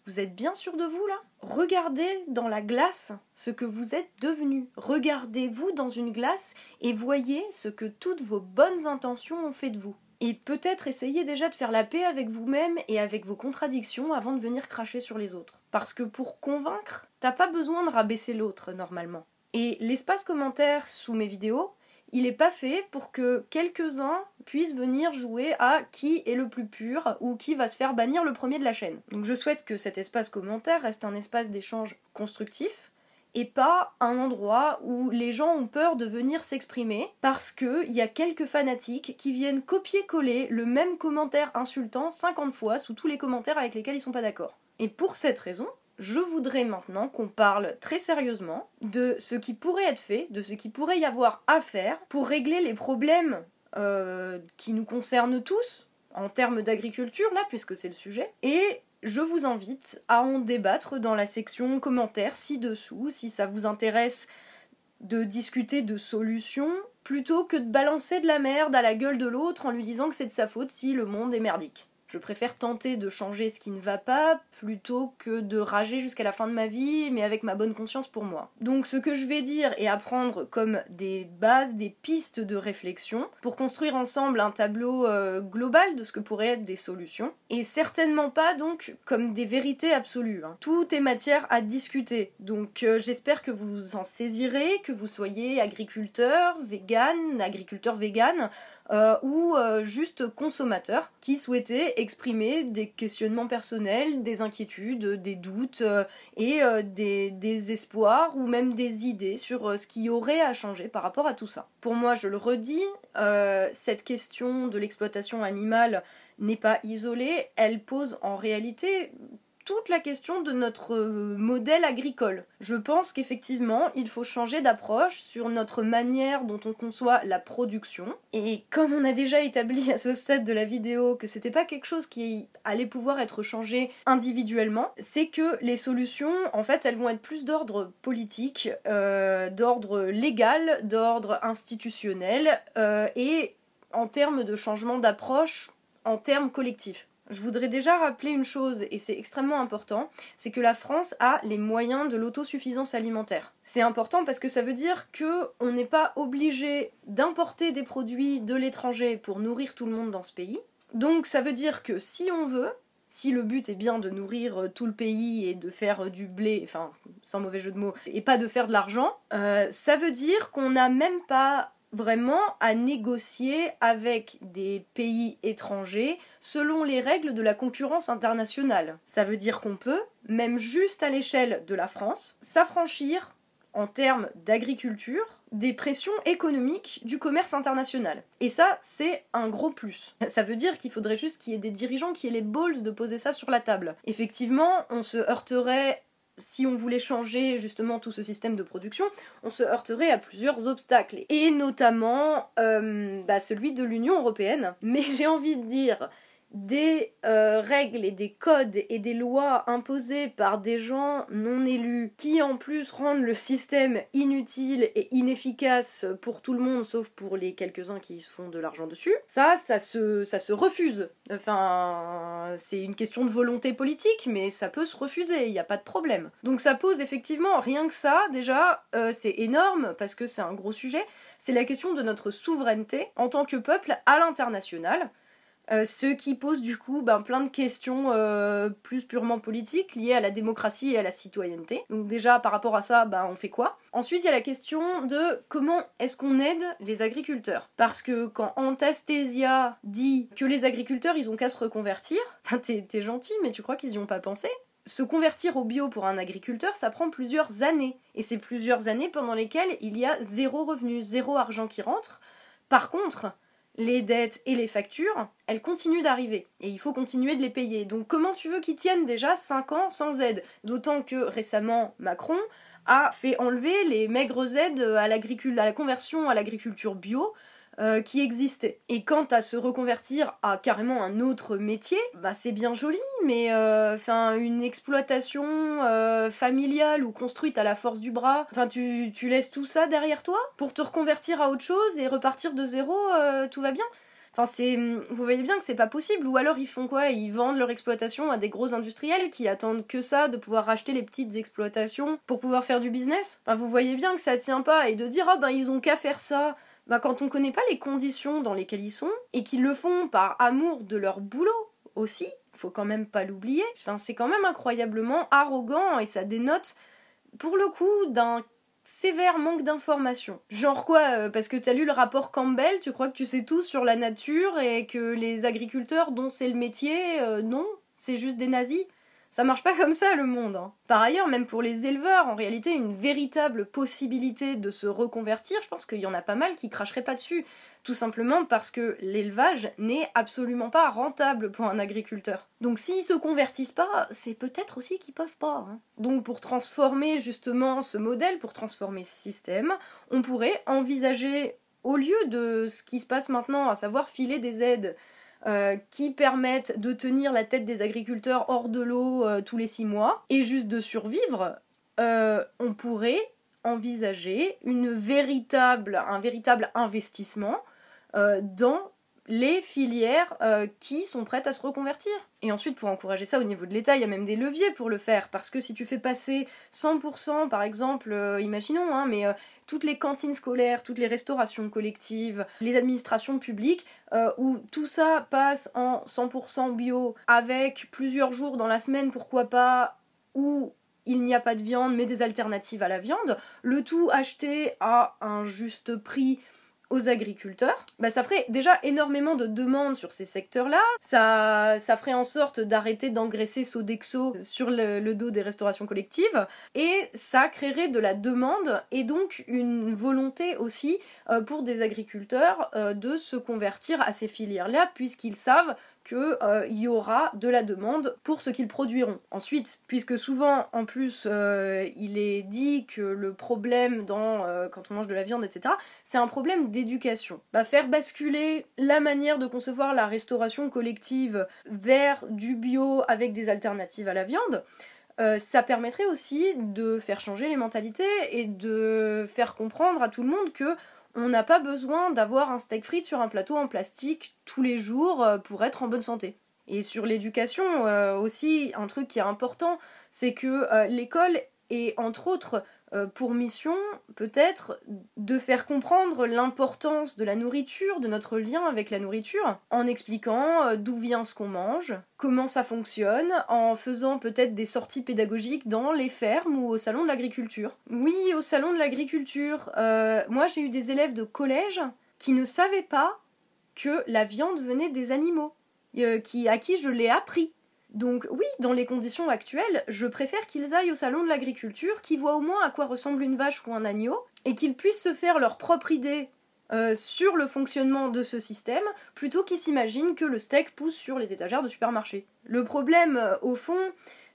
Vous êtes bien sûr de vous là? Regardez dans la glace ce que vous êtes devenu. Regardez-vous dans une glace et voyez ce que toutes vos bonnes intentions ont fait de vous. Et peut-être essayer déjà de faire la paix avec vous-même et avec vos contradictions avant de venir cracher sur les autres. Parce que pour convaincre, t'as pas besoin de rabaisser l'autre normalement. Et l'espace commentaire sous mes vidéos, il est pas fait pour que quelques-uns puissent venir jouer à qui est le plus pur ou qui va se faire bannir le premier de la chaîne. Donc je souhaite que cet espace commentaire reste un espace d'échange constructif, et pas un endroit où les gens ont peur de venir s'exprimer parce qu'il y a quelques fanatiques qui viennent copier-coller le même commentaire insultant 50 fois sous tous les commentaires avec lesquels ils sont pas d'accord. Et pour cette raison, je voudrais maintenant qu'on parle très sérieusement de ce qui pourrait être fait, de ce qui pourrait y avoir à faire pour régler les problèmes euh, qui nous concernent tous en termes d'agriculture, là, puisque c'est le sujet, et je vous invite à en débattre dans la section commentaires ci-dessous si ça vous intéresse de discuter de solutions plutôt que de balancer de la merde à la gueule de l'autre en lui disant que c'est de sa faute si le monde est merdique. Je préfère tenter de changer ce qui ne va pas plutôt que de rager jusqu'à la fin de ma vie, mais avec ma bonne conscience pour moi. Donc ce que je vais dire et apprendre comme des bases, des pistes de réflexion pour construire ensemble un tableau euh, global de ce que pourraient être des solutions, et certainement pas donc comme des vérités absolues. Hein. Tout est matière à discuter, donc euh, j'espère que vous en saisirez, que vous soyez agriculteur, vegan, agriculteur vegan, euh, ou juste consommateurs qui souhaitaient exprimer des questionnements personnels, des inquiétudes, des doutes euh, et des, des, espoirs ou même des idées sur ce qui aurait à changer par rapport à tout ça. Pour moi, je le redis, cette question de l'exploitation animale n'est pas isolée, elle pose en réalité toute la question de notre euh, modèle agricole. Je pense qu'effectivement, il faut changer d'approche sur notre manière dont on conçoit la production. Et comme on a déjà établi à ce stade de la vidéo que c'était pas quelque chose qui allait pouvoir être changé individuellement, c'est que les solutions, en fait, elles vont être plus d'ordre politique, euh, d'ordre légal, d'ordre institutionnel euh, et en termes de changement d'approche en termes collectifs. Je voudrais déjà rappeler une chose, et c'est extrêmement important, c'est que la France a les moyens de l'autosuffisance alimentaire. C'est important parce que ça veut dire que on n'est pas obligé d'importer des produits de l'étranger pour nourrir tout le monde dans ce pays. Donc ça veut dire que si on veut, si le but est bien de nourrir tout le pays et de faire du blé, enfin sans mauvais jeu de mots, et pas de faire de l'argent, euh, ça veut dire qu'on n'a même pas vraiment à négocier avec des pays étrangers selon les règles de la concurrence internationale. Ça veut dire qu'on peut, même juste à l'échelle de la France, s'affranchir en termes d'agriculture, des pressions économiques du commerce international. Et ça, c'est un gros plus. Ça veut dire qu'il faudrait juste qu'il y ait des dirigeants qui aient les balls de poser ça sur la table. Effectivement, on se heurterait si on voulait changer justement tout ce système de production, on se heurterait à plusieurs obstacles, et notamment euh, bah, celui de l'Union européenne. Mais j'ai envie de dire, des euh, règles et des codes et des lois imposées par des gens non élus qui en plus rendent le système inutile et inefficace pour tout le monde sauf pour les quelques-uns qui se font de l'argent dessus, ça, ça se, ça se refuse. Enfin, c'est une question de volonté politique, mais ça peut se refuser, il n'y a pas de problème. Donc ça pose effectivement rien que ça, déjà, euh, c'est énorme parce que c'est un gros sujet, c'est la question de notre souveraineté en tant que peuple à l'international. Euh, ce qui pose du coup ben, plein de questions euh, plus purement politiques liées à la démocratie et à la citoyenneté. Donc déjà par rapport à ça, ben, on fait quoi? Ensuite il y a la question de comment est-ce qu'on aide les agriculteurs? Parce que quand Antastésia dit que les agriculteurs ils ont qu'à se reconvertir, t'es gentil mais tu crois qu'ils y ont pas pensé? Se convertir au bio pour un agriculteur, ça prend plusieurs années. Et c'est plusieurs années pendant lesquelles il y a zéro revenu, zéro argent qui rentre. Par contre, les dettes et les factures, elles continuent d'arriver et il faut continuer de les payer. Donc comment tu veux qu'ils tiennent déjà 5 ans sans aide? D'autant que récemment Macron a fait enlever les maigres aides à, à la conversion à l'agriculture bio euh, qui existait. Et quant à se reconvertir à carrément un autre métier, bah c'est bien joli, mais euh, enfin une exploitation euh, familiale ou construite à la force du bras, enfin tu, tu laisses tout ça derrière toi pour te reconvertir à autre chose et repartir de zéro, tout va bien. Enfin, c'est, vous voyez bien que c'est pas possible. Ou alors ils font quoi? Ils vendent leur exploitation à des gros industriels qui attendent que ça, de pouvoir racheter les petites exploitations pour pouvoir faire du business. Enfin, vous voyez bien que ça tient pas. Et de dire ah ben ils ont qu'à faire ça bah, quand on connaît pas les conditions dans lesquelles ils sont et qu'ils le font par amour de leur boulot aussi, faut quand même pas l'oublier. C'est quand même incroyablement arrogant et ça dénote pour le coup d'un sévère manque d'information. Genre quoi euh, Parce que t'as lu le rapport Campbell, tu crois que tu sais tout sur la nature et que les agriculteurs dont c'est le métier, euh, non, c'est juste des nazis? Ça marche pas comme ça le monde. Hein. Par ailleurs, même pour les éleveurs, en réalité, une véritable possibilité de se reconvertir, je pense qu'il y en a pas mal qui cracheraient pas dessus. Tout simplement parce que l'élevage n'est absolument pas rentable pour un agriculteur. Donc s'ils se convertissent pas, c'est peut-être aussi qu'ils peuvent pas. Hein. Donc pour transformer justement ce modèle, pour transformer ce système, on pourrait envisager, au lieu de ce qui se passe maintenant, à savoir filer des aides euh, qui permettent de tenir la tête des agriculteurs hors de l'eau euh, tous les six mois. Et juste de survivre, euh, on pourrait envisager un véritable investissement dans les filières euh, qui sont prêtes à se reconvertir. Et ensuite, pour encourager ça au niveau de l'État, il y a même des leviers pour le faire. Parce que si tu fais passer 100%, par exemple, euh, imaginons, hein, mais euh, toutes les cantines scolaires, toutes les restaurations collectives, les administrations publiques, où tout ça passe en 100% bio, avec plusieurs jours dans la semaine, pourquoi pas, où il n'y a pas de viande, mais des alternatives à la viande, le tout acheté à un juste prix aux agriculteurs, bah ça ferait déjà énormément de demandes sur ces secteurs-là, ça, ça ferait en sorte d'arrêter d'engraisser Sodexo sur le, dos des restaurations collectives, et ça créerait de la demande et donc une volonté aussi euh, pour des agriculteurs euh, de se convertir à ces filières-là, puisqu'ils savent qu'il euh, y aura de la demande pour ce qu'ils produiront. Ensuite, puisque souvent en plus euh, il est dit que le problème euh, quand on mange de la viande, etc., c'est un problème d'éducation. Bah, faire basculer la manière de concevoir la restauration collective vers du bio avec des alternatives à la viande, ça permettrait aussi de faire changer les mentalités et de faire comprendre à tout le monde que on n'a pas besoin d'avoir un steak frites sur un plateau en plastique tous les jours euh, pour être en bonne santé. Et sur l'éducation euh, aussi, un truc qui est important, c'est que euh, l'école est entre autres pour mission peut-être de faire comprendre l'importance de la nourriture, de notre lien avec la nourriture, en expliquant euh, d'où vient ce qu'on mange, comment ça fonctionne, en faisant peut-être des sorties pédagogiques dans les fermes ou au salon de l'agriculture. Oui, au salon de l'agriculture, euh, moi j'ai eu des élèves de collège qui ne savaient pas que la viande venait des animaux, qui, à qui je l'ai appris. Donc oui, dans les conditions actuelles, je préfère qu'ils aillent au salon de l'agriculture, qu'ils voient au moins à quoi ressemble une vache ou un agneau, et qu'ils puissent se faire leur propre idée euh, sur le fonctionnement de ce système, plutôt qu'ils s'imaginent que le steak pousse sur les étagères de supermarché. Le problème, euh, au fond,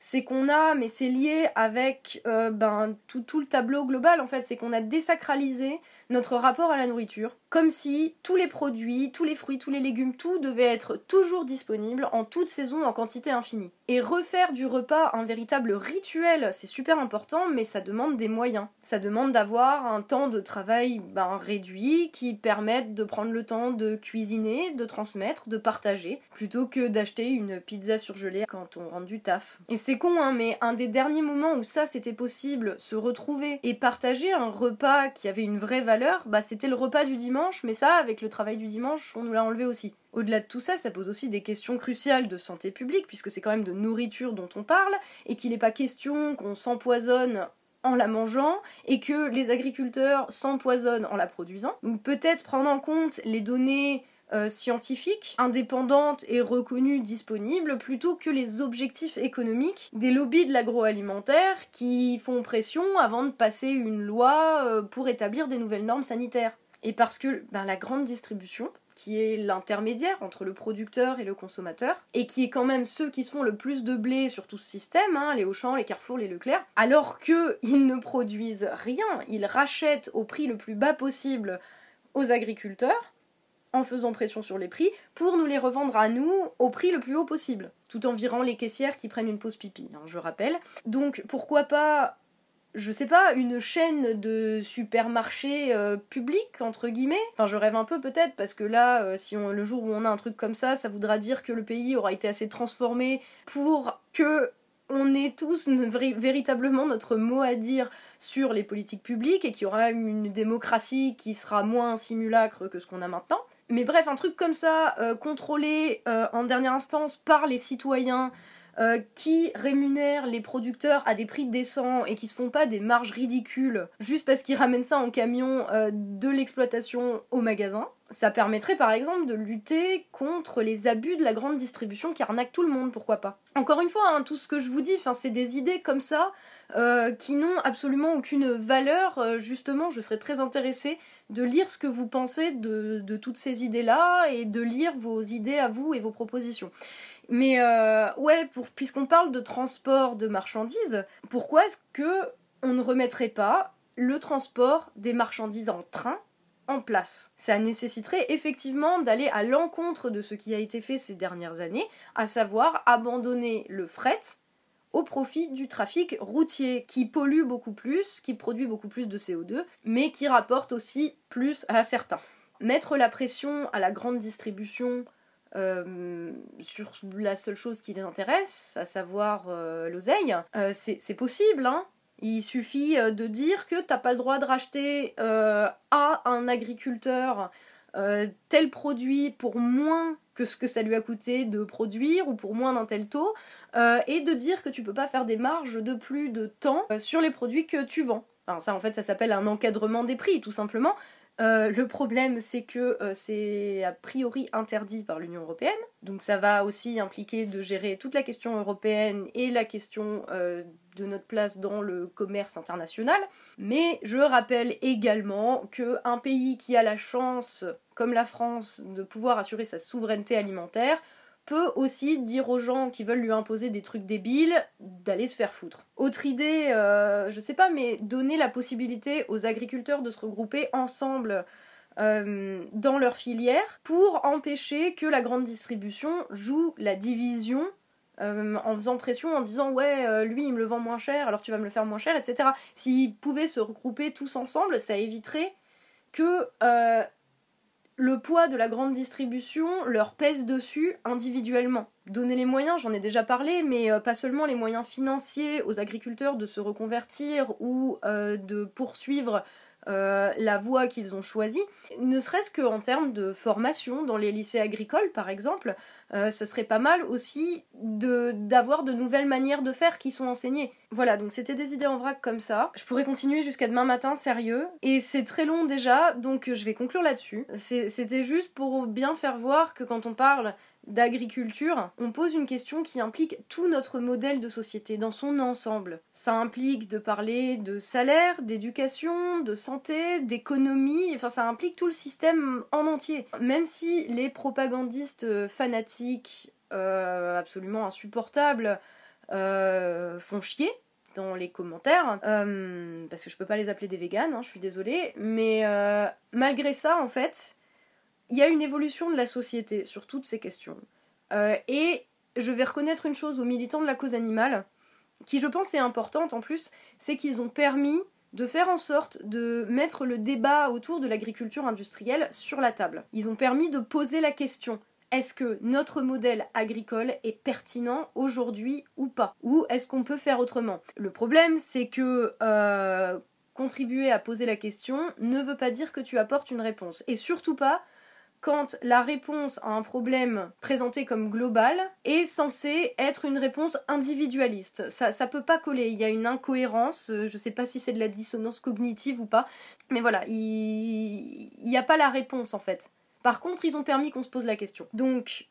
c'est qu'on a, mais c'est lié avec euh, ben, tout, tout, le tableau global en fait, c'est qu'on a désacralisé notre rapport à la nourriture, comme si tous les produits, tous les fruits, tous les légumes, tout devait être toujours disponible en toute saison en quantité infinie. Et refaire du repas un véritable rituel, c'est super important, mais ça demande des moyens. Ça demande d'avoir un temps de travail ben, réduit qui permette de prendre le temps de cuisiner, de transmettre, de partager, plutôt que d'acheter une pizza surgelée quand on rentre du taf. Et c'est con, hein, mais un des derniers moments où ça c'était possible, se retrouver et partager un repas qui avait une vraie valeur, bah, c'était le repas du dimanche, mais ça, avec le travail du dimanche, on nous l'a enlevé aussi. Au-delà de tout ça, ça pose aussi des questions cruciales de santé publique, puisque c'est quand même de nourriture dont on parle, et qu'il n'est pas question qu'on s'empoisonne en la mangeant et que les agriculteurs s'empoisonnent en la produisant. Donc peut-être prendre en compte les données euh, scientifiques, indépendantes et reconnues disponibles, plutôt que les objectifs économiques des lobbies de l'agroalimentaire qui font pression avant de passer une loi euh, pour établir des nouvelles normes sanitaires. Et parce que ben, la grande distribution, qui est l'intermédiaire entre le producteur et le consommateur, et qui est quand même ceux qui se font le plus de blé sur tout ce système, hein, les Auchan, les Carrefour, les Leclerc, alors qu'ils ne produisent rien, ils rachètent au prix le plus bas possible aux agriculteurs, en faisant pression sur les prix pour nous les revendre à nous au prix le plus haut possible, tout en virant les caissières qui prennent une pause pipi, hein, je rappelle. Donc pourquoi pas, je sais pas, une chaîne de supermarchés euh, publics entre guillemets? Enfin, je rêve un peu peut-être parce que là, euh, si on, le jour où on a un truc comme ça, ça voudra dire que le pays aura été assez transformé pour que on ait tous véritablement notre mot à dire sur les politiques publiques et qu'il y aura une démocratie qui sera moins simulacre que ce qu'on a maintenant. Mais bref, un truc comme ça, euh, contrôlé euh, en dernière instance par les citoyens, euh, qui rémunèrent les producteurs à des prix décents et qui se font pas des marges ridicules juste parce qu'ils ramènent ça en camion de l'exploitation au magasin. Ça permettrait par exemple de lutter contre les abus de la grande distribution qui arnaquent tout le monde, pourquoi pas. Encore une fois, hein, tout ce que je vous dis, c'est des idées comme ça qui n'ont absolument aucune valeur. justement, je serais très intéressée de lire ce que vous pensez de, toutes ces idées-là et de lire vos idées à vous et vos propositions. Mais euh, ouais, puisqu'on parle de transport de marchandises, pourquoi est-ce que on ne remettrait pas le transport des marchandises en train en place? Ça nécessiterait effectivement d'aller à l'encontre de ce qui a été fait ces dernières années, à savoir abandonner le fret au profit du trafic routier qui pollue beaucoup plus, qui produit beaucoup plus de CO2, mais qui rapporte aussi plus à certains. Mettre la pression à la grande distribution euh, sur la seule chose qui les intéresse, à savoir euh, l'oseille, euh, c'est possible, hein. Il suffit de dire que t'as pas le droit de racheter à un agriculteur tel produit pour moins que ce que ça lui a coûté de produire ou pour moins d'un tel taux, et de dire que tu peux pas faire des marges de plus de temps sur les produits que tu vends. Ça en fait ça s'appelle un encadrement des prix tout simplement. Euh, le problème, c'est que c'est a priori interdit par l'Union européenne, donc ça va aussi impliquer de gérer toute la question européenne et la question de notre place dans le commerce international. Mais je rappelle également qu'un pays qui a la chance, comme la France, de pouvoir assurer sa souveraineté alimentaire, peut aussi dire aux gens qui veulent lui imposer des trucs débiles d'aller se faire foutre. Autre idée, euh, je sais pas, mais donner la possibilité aux agriculteurs de se regrouper ensemble euh, dans leur filière pour empêcher que la grande distribution joue la division euh, en faisant pression, en disant ouais, lui il me le vend moins cher, alors tu vas me le faire moins cher, etc. S'ils pouvaient se regrouper tous ensemble, ça éviterait que le poids de la grande distribution leur pèse dessus individuellement. Donner les moyens, j'en ai déjà parlé, mais euh, pas seulement les moyens financiers aux agriculteurs de se reconvertir ou euh, de poursuivre euh, la voie qu'ils ont choisie, ne serait-ce qu'en termes de formation dans les lycées agricoles par exemple, euh, ce serait pas mal aussi d'avoir de, nouvelles manières de faire qui sont enseignées. Voilà, donc c'était des idées en vrac comme ça. Je pourrais continuer jusqu'à demain matin, sérieux. Et c'est très long déjà, donc je vais conclure là-dessus. C'était juste pour bien faire voir que quand on parle d'agriculture, on pose une question qui implique tout notre modèle de société dans son ensemble. Ça implique de parler de salaire, d'éducation, de santé, d'économie, enfin ça implique tout le système en entier. Même si les propagandistes fanatiques euh, absolument insupportables euh, font chier, dans les commentaires, euh, parce que je peux pas les appeler des véganes, hein, je suis désolée, mais malgré ça, en fait, il y a une évolution de la société sur toutes ces questions. Et je vais reconnaître une chose aux militants de la cause animale, qui je pense est importante en plus, c'est qu'ils ont permis de faire en sorte de mettre le débat autour de l'agriculture industrielle sur la table. Ils ont permis de poser la question est-ce que notre modèle agricole est pertinent aujourd'hui ou pas? Ou est-ce qu'on peut faire autrement? Le problème, c'est que euh, contribuer à poser la question ne veut pas dire que tu apportes une réponse. Et surtout pas quand la réponse à un problème présenté comme global est censée être une réponse individualiste. Ça, ça peut pas coller, il y a une incohérence, euh, je sais pas si c'est de la dissonance cognitive ou pas, mais voilà, il n'y a pas la réponse en fait. Par contre, ils ont permis qu'on se pose la question. Donc,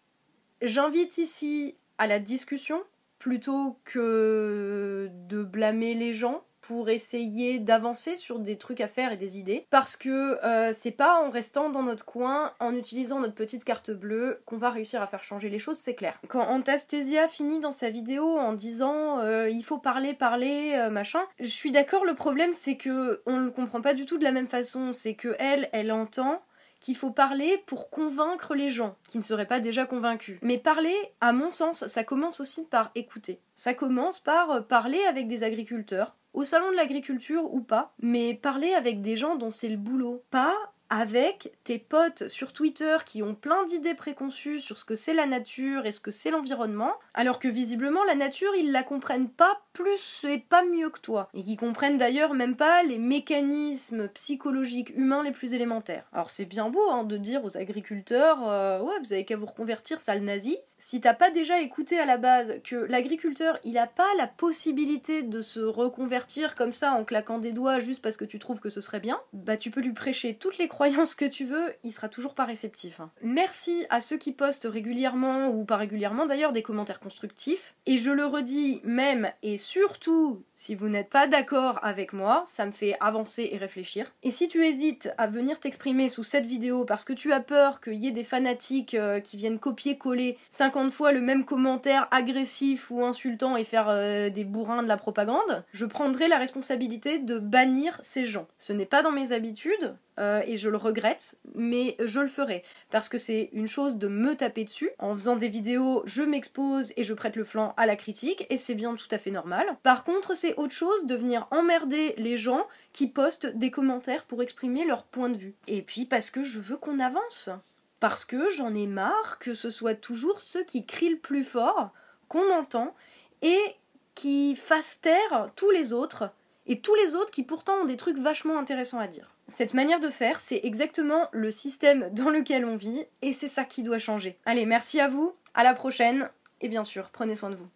j'invite ici à la discussion plutôt que de blâmer les gens pour essayer d'avancer sur des trucs à faire et des idées. Parce que euh, c'est pas en restant dans notre coin, en utilisant notre petite carte bleue, qu'on va réussir à faire changer les choses, c'est clair. Quand Antastasia finit dans sa vidéo en disant euh, il faut parler, parler, euh, machin, je suis d'accord, le problème c'est que on le comprend pas du tout de la même façon. C'est que elle, elle entend qu'il faut parler pour convaincre les gens qui ne seraient pas déjà convaincus. Mais parler, à mon sens, ça commence aussi par écouter. Ça commence par euh, parler avec des agriculteurs, au salon de l'agriculture ou pas, mais parler avec des gens dont c'est le boulot. Pas avec tes potes sur Twitter qui ont plein d'idées préconçues sur ce que c'est la nature et ce que c'est l'environnement, alors que visiblement la nature ils la comprennent pas plus et pas mieux que toi, et qui comprennent d'ailleurs même pas les mécanismes psychologiques humains les plus élémentaires. Alors c'est bien beau hein, de dire aux agriculteurs euh, ouais vous avez qu'à vous reconvertir sale nazi, si t'as pas déjà écouté à la base que l'agriculteur il a pas la possibilité de se reconvertir comme ça en claquant des doigts juste parce que tu trouves que ce serait bien, bah tu peux lui prêcher toutes les croyances que tu veux, il sera toujours pas réceptif. hein. Merci à ceux qui postent régulièrement ou pas régulièrement d'ailleurs des commentaires constructifs. Et je le redis même et surtout si vous n'êtes pas d'accord avec moi, ça me fait avancer et réfléchir. Et si tu hésites à venir t'exprimer sous cette vidéo parce que tu as peur qu'il y ait des fanatiques euh, qui viennent copier-coller 50 fois le même commentaire agressif ou insultant et faire euh, des bourrins de la propagande, je prendrai la responsabilité de bannir ces gens. Ce n'est pas dans mes habitudes, euh, et je le regrette, mais je le ferai parce que c'est une chose de me taper dessus. En faisant des vidéos, je m'expose et je prête le flanc à la critique, et c'est bien tout à fait normal. Par contre, c'est autre chose de venir emmerder les gens qui postent des commentaires pour exprimer leur point de vue. Et puis parce que je veux qu'on avance. Parce que j'en ai marre que ce soit toujours ceux qui crient le plus fort qu'on entend et qui fassent taire tous les autres et tous les autres qui pourtant ont des trucs vachement intéressants à dire. Cette manière de faire, c'est exactement le système dans lequel on vit et c'est ça qui doit changer. Allez, merci à vous, à la prochaine et bien sûr, prenez soin de vous.